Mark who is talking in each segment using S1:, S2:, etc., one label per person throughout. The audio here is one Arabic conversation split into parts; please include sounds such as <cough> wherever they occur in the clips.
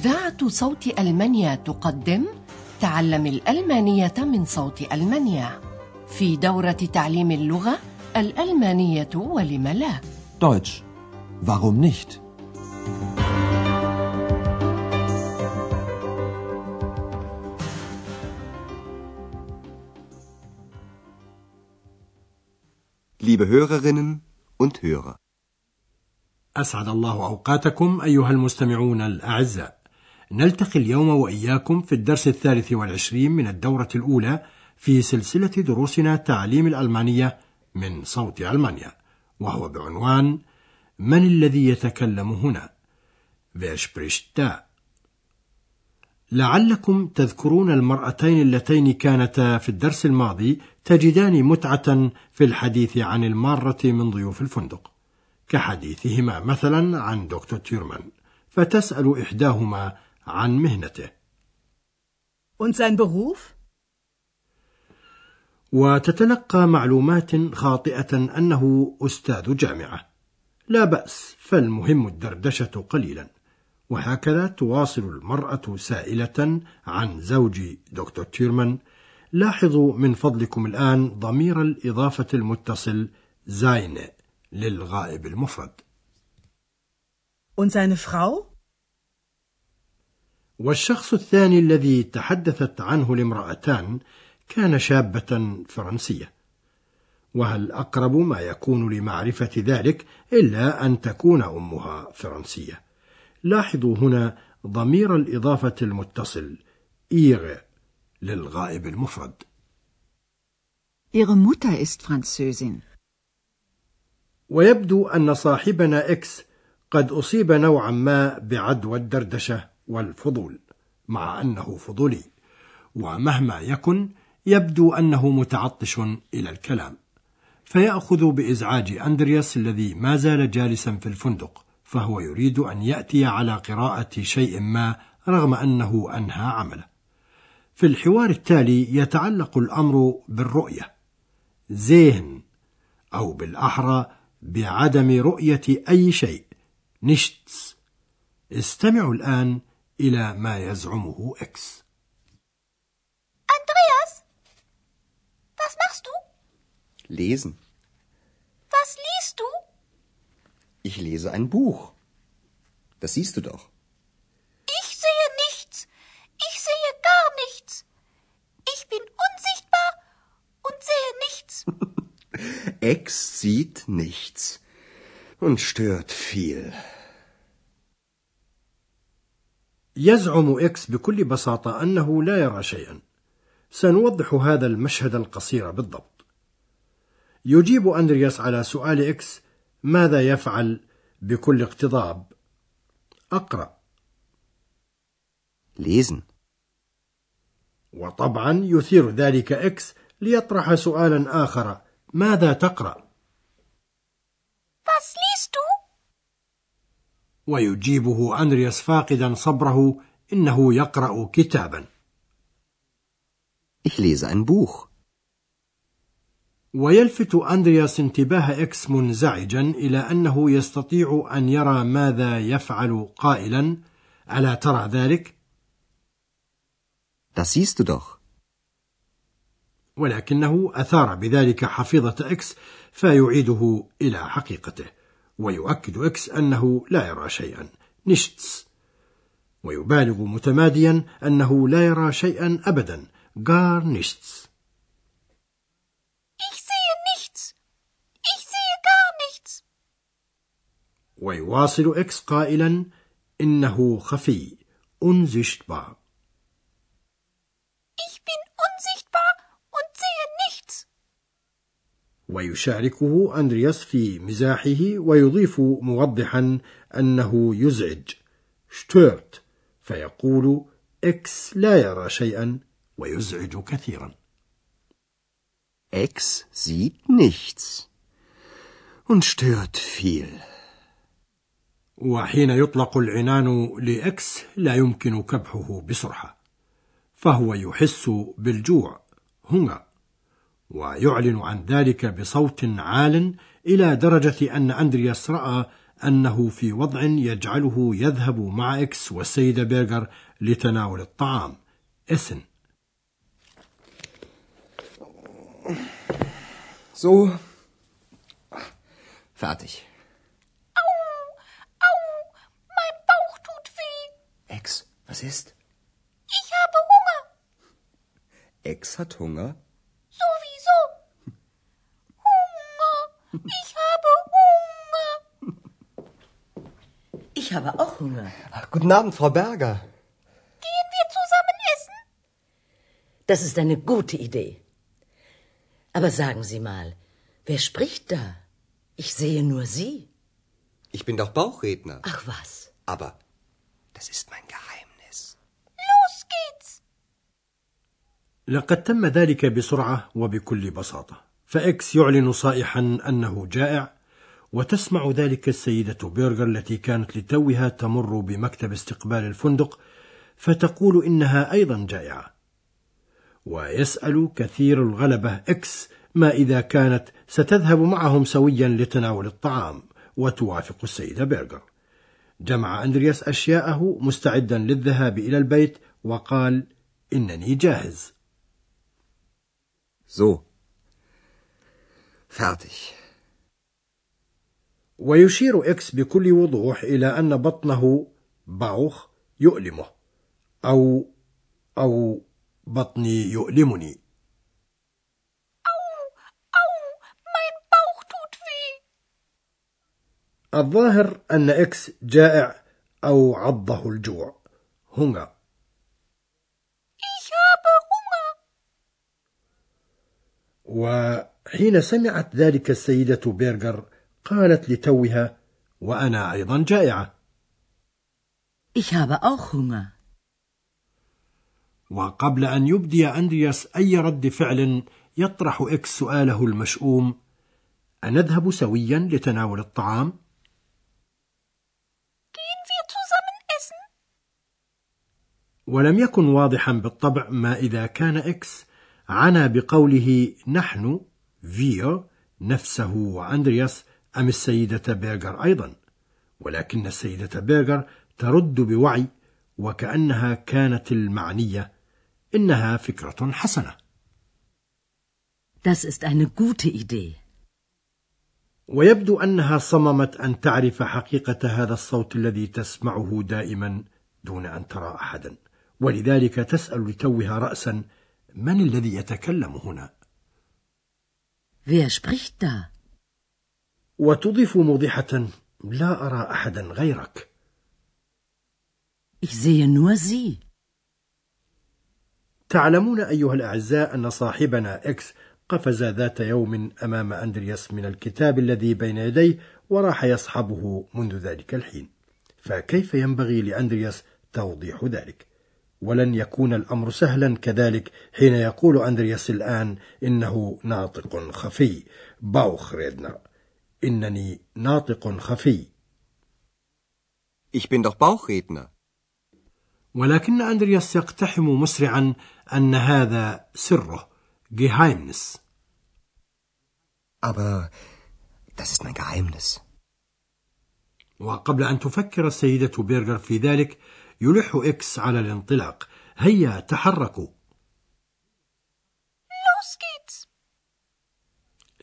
S1: إذاعة صوت ألمانيا تقدم تعلم الألمانية من صوت ألمانيا في دورة تعليم اللغة الألمانية ولم لا
S2: Deutsch. Warum nicht?
S3: Liebe Hörerinnen und Hörer.
S4: أسعد الله أوقاتكم أيها المستمعون الأعزاء نلتقي اليوم وإياكم في الدرس الثالث والعشرين من الدورة الأولى في سلسلة دروسنا تعليم الألمانية من صوت ألمانيا وهو بعنوان من الذي يتكلم هنا؟ لعلكم تذكرون المرأتين اللتين كانتا في الدرس الماضي تجدان متعة في الحديث عن المارة من ضيوف الفندق كحديثهما مثلا عن دكتور تيرمان فتسأل إحداهما عن مهنته.
S5: Und sein Beruf?
S4: وتتلقى معلومات خاطئة أنه أستاذ جامعة. لا بأس فالمهم الدردشة قليلا. وهكذا تواصل المرأة سائلة عن زوج دكتور تيرمان. لاحظوا من فضلكم الآن ضمير الإضافة المتصل زاين للغائب المفرد.
S5: Und seine Frau?
S4: والشخص الثاني الذي تحدثت عنه الامرأتان كان شابة فرنسية. وهل أقرب ما يكون لمعرفة ذلك إلا أن تكون أمها فرنسية؟ لاحظوا هنا ضمير الإضافة المتصل إيغ للغائب المفرد.
S6: Ihre Mutter ist Französin.
S4: ويبدو أن صاحبنا إكس قد أصيب نوعا ما بعدوى الدردشة. والفضول مع أنه فضولي. ومهما يكن يبدو أنه متعطش إلى الكلام. فيأخذ بإزعاج أندرياس الذي ما زال جالسا في الفندق فهو يريد أن يأتي على قراءة شيء ما رغم أنه أنهى عمله. في الحوار التالي يتعلق الأمر بالرؤية. زين أو بالأحرى بعدم رؤية أي شيء. نشتس استمعوا الآن إلى ما يزعمه إكس
S7: Andreas, was machst du?
S3: Lesen.
S7: Was liest du?
S3: Ich lese ein Buch. Das siehst du doch.
S7: Ich sehe nichts. Ich sehe gar nichts. Ich bin unsichtbar und sehe nichts. <laughs>
S3: Ex sieht nichts und stört viel.
S4: يزعم إكس بكل بساطة أنه لا يرى شيئا سنوضح هذا المشهد القصير بالضبط يجيب أندرياس على سؤال إكس ماذا يفعل بكل اقتضاب أقرأ
S3: Lesen.
S4: وطبعا يثير ذلك إكس ليطرح سؤالا آخر ماذا تقرأ؟
S7: Was liest du?
S4: ويجيبه أندرياس فاقدا صبره إنه يقرأ كتابا
S3: Ich lese ein Buch.
S4: ويلفت أندرياس انتباه إكس منزعجا إلى أنه يستطيع أن يرى ماذا يفعل قائلا ألا ترى ذلك؟
S3: Das siehst du doch.
S4: ولكنه أثار بذلك حفيظة إكس فيعيده إلى حقيقته ويؤكد إكس أنه لا يرى شيئا. nichts ويبالغ متماديا أنه لا يرى شيئا أبدا. gar nichts
S7: Ich sehe nichts. Ich sehe gar nichts.
S4: ويواصل إكس قائلا إنه خفي. unsichtbar
S7: Ich bin unsichtbar und sehe nichts.
S4: ويشاركه أندرياس في مزاحه ويضيف موضحا أنه يزعج. stört فيقول إكس لا يرى شيئا ويزعج كثيرا.
S3: Ex sieht nichts und stört viel.
S4: وحين يطلق العنان لإكس لا يمكن كبحه بسرعة فهو يحس بالجوع. هنا. ويعلن عن ذلك بصوت عال إلى درجة أن أندرياس رأى أنه في وضع يجعله يذهب مع إكس والسيدة بيرغر لتناول الطعام إسن
S3: So. Fertig.
S7: Au, au, mein Bauch tut weh.
S3: Ex, was ist?
S7: Ich habe Hunger.
S3: Ex hat Hunger?
S7: Ich habe Hunger.
S8: Ich habe auch Hunger.
S3: Guten Abend, Frau Berger.
S7: Gehen wir zusammen essen?
S8: Das ist eine gute Idee. Aber sagen Sie mal, wer spricht da? Ich sehe nur Sie.
S3: Ich bin doch Bauchredner.
S8: Ach was.
S3: Aber das ist mein Geheimnis.
S7: Los geht's.
S4: لقد تم ذلك بسرعة وبكل بساطة فإكس يعلن صائحا أنه جائع وتسمع ذلك السيدة بيرغر التي كانت لتوها تمر بمكتب استقبال الفندق فتقول إنها أيضا جائعة. ويسأل كثير الغلبة إكس ما إذا كانت ستذهب معهم سويا لتناول الطعام وتوافق السيدة بيرغر. جمع أندرياس أشياءه مستعدا للذهاب إلى البيت وقال إنني جاهز.
S3: So. Fertig.
S4: ويشير إكس بكل وضوح إلى أن بطنه Bauch يؤلمه أو أو بطني يؤلمني
S7: Au, au, mein Bauch tut weh.
S4: الظاهر أن إكس جائع أو عضه الجوع هنا
S7: Ich habe Hunger.
S4: وحين سمعت ذلك السيدة بيرغر قالت لتوها وأنا أيضا جائعة
S8: Ich habe auch Hunger.
S4: وقبل أن يبدي أندرياس أي رد فعل يطرح إكس سؤاله المشؤوم أنذهب سويا لتناول الطعام؟ ولم يكن واضحا بالطبع ما إذا كان إكس عنى بقوله نحن فيو نفسه وأندرياس أم السيدة بيرغر أيضا ولكن السيدة بيرغر ترد بوعي وكأنها كانت المعنية إنها فكرة حسنة
S8: Das ist eine gute Idee.
S4: ويبدو أنها صممت أن تعرف حقيقة هذا الصوت الذي تسمعه دائما دون أن ترى أحدا ولذلك تسأل لتوها رأسا من الذي يتكلم هنا
S8: Wer spricht da?
S4: وتضيف موضحة لا أرى أحدا غيرك
S8: Ich sehe nur Sie.
S4: تعلمون أيها الأعزاء أن صاحبنا إكس قفز ذات يوم أمام أندرياس من الكتاب الذي بين يديه وراح يصحبه منذ ذلك الحين فكيف ينبغي لأندرياس توضيح ذلك ولن يكون الأمر سهلا كذلك حين يقول أندرياس الآن إنه ناطق خفي باوخ ريدنر إنني ناطق خفي
S3: Ich bin doch Bauchredner.
S4: ولكن أندرياس يقتحم مسرعا أن هذا سره Geheimnis
S3: Aber das ist mein Geheimnis.
S4: وقبل أن تفكر السيدة بيرغر في ذلك يلح إكس على الانطلاق. هيا تحركوا.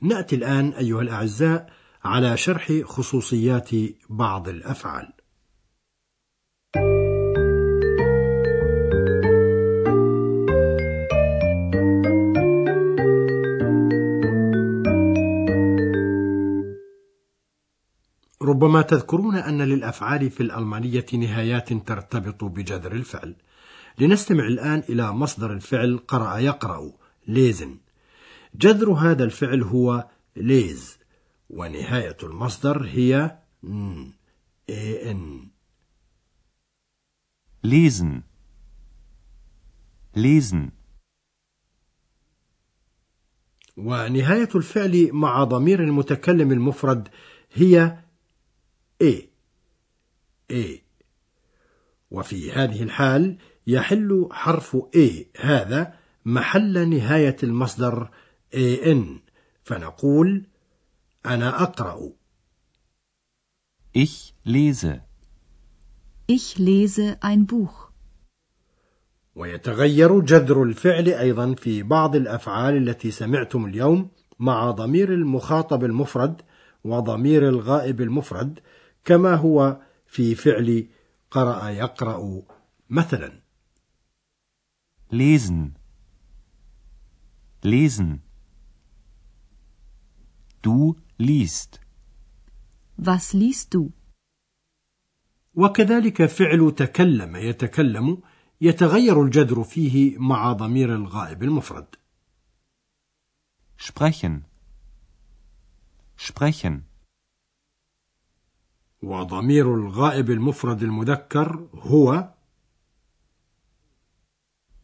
S4: نأتي الآن أيها الأعزاء على شرح خصوصيات بعض الأفعال. ربما تذكرون أن للأفعال في الألمانية نهايات ترتبط بجذر الفعل لنستمع الآن إلى مصدر الفعل قرأ يقرأ ليزن جذر هذا الفعل هو ليز ونهاية المصدر هي ن إن
S9: Lesen. Lesen.
S4: ونهاية الفعل مع ضمير المتكلم المفرد هي إيه إيه وفي هذه الحال يحل حرف إيه هذا محل نهاية المصدر إن فنقول أنا أقرأ
S9: Ich lese.
S6: Ich lese ein Buch.
S4: ويتغير جذر الفعل أيضا في بعض الأفعال التي سمعتم اليوم مع ضمير المخاطب المفرد وضمير الغائب المفرد كما هو في فعل قرأ يقرأ مثلا
S9: Lesen. Lesen. Du liest.
S6: Was liest du?
S4: وكذلك فعل تكلم يتكلم يتغير الجذر فيه مع ضمير الغائب المفرد
S9: Sprechen. Sprechen.
S4: وضمير الغائب المفرد المذكر هو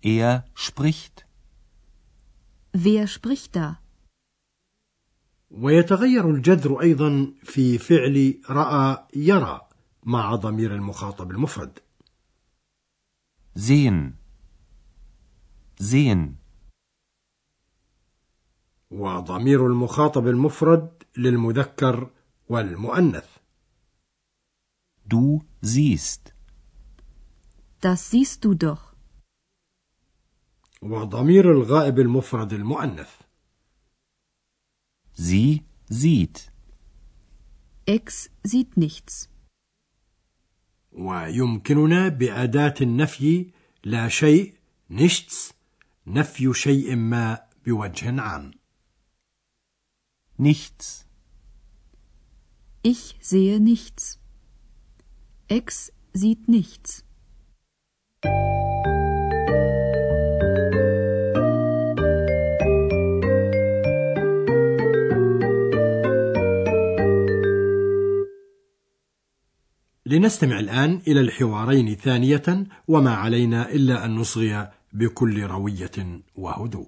S9: Er spricht.
S6: Wer spricht da?
S4: ويتغير الجذر أيضا في فعل رأى يرى مع ضمير المخاطب المفرد
S9: Sehen. Sehen.
S4: وضمير المخاطب المفرد للمذكر والمؤنث
S9: Du siehst.
S6: Das siehst du doch.
S4: وضمير الغائب المفرد المؤنث
S9: Sie sieht.
S6: Ex sieht nichts.
S4: ويمكننا بأداة النفي لا شيء nichts نفي شيء ما بوجه عام
S9: Nichts.
S6: Ich sehe nichts. Ex sieht nichts.
S4: لنستمع الآن إلى الحوارين ثانية وما علينا إلا أن نصغي بكل روية وهدوء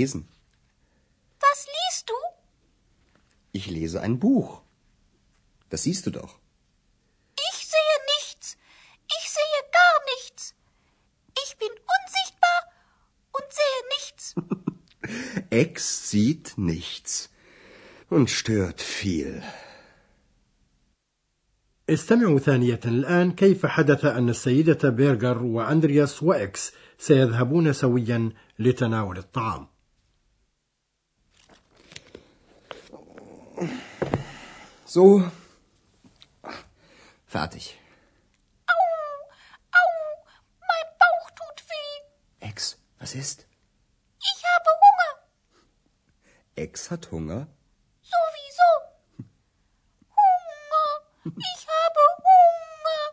S3: Lesen.
S7: Was liest du?
S3: Ich lese ein Buch. Das siehst du doch.
S7: Ich sehe nichts. Ich sehe gar nichts. Ich bin unsichtbar und sehe nichts. <laughs>
S3: Ex sieht nichts und stört viel.
S4: استمعوا ثانية الآن كيف حدث أن السيدة بيرغر وأندرياس وإكس سيذهبون سويا لتناول الطعام
S3: So. Fertig.
S7: Au, mein Bauch tut weh.
S3: Ex, was ist?
S7: Ich habe Hunger.
S3: Ex hat Hunger?
S7: Sowieso. Hunger. Ich habe Hunger.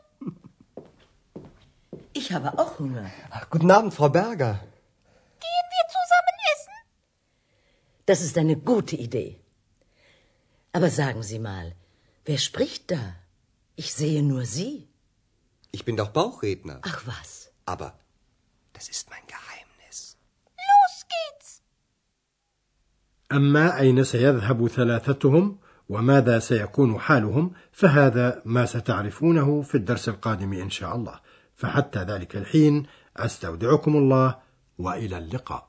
S8: Ich habe auch Hunger.
S3: Ach, guten Abend, Frau Berger.
S7: Gehen wir zusammen essen?
S8: Das ist eine gute Idee. Aber sagen Sie mal, wer spricht da? Ich sehe nur Sie.
S3: Ich bin doch Bauchredner.
S8: Ach was.
S3: Aber das ist mein Geheimnis.
S7: Los geht's.
S4: أما أين سيذهب ثلاثتهم وماذا سيكون حالهم فهذا ما ستعرفونه في الدرس القادم إن شاء الله فحتى ذلك الحين أستودعكم الله وإلى اللقاء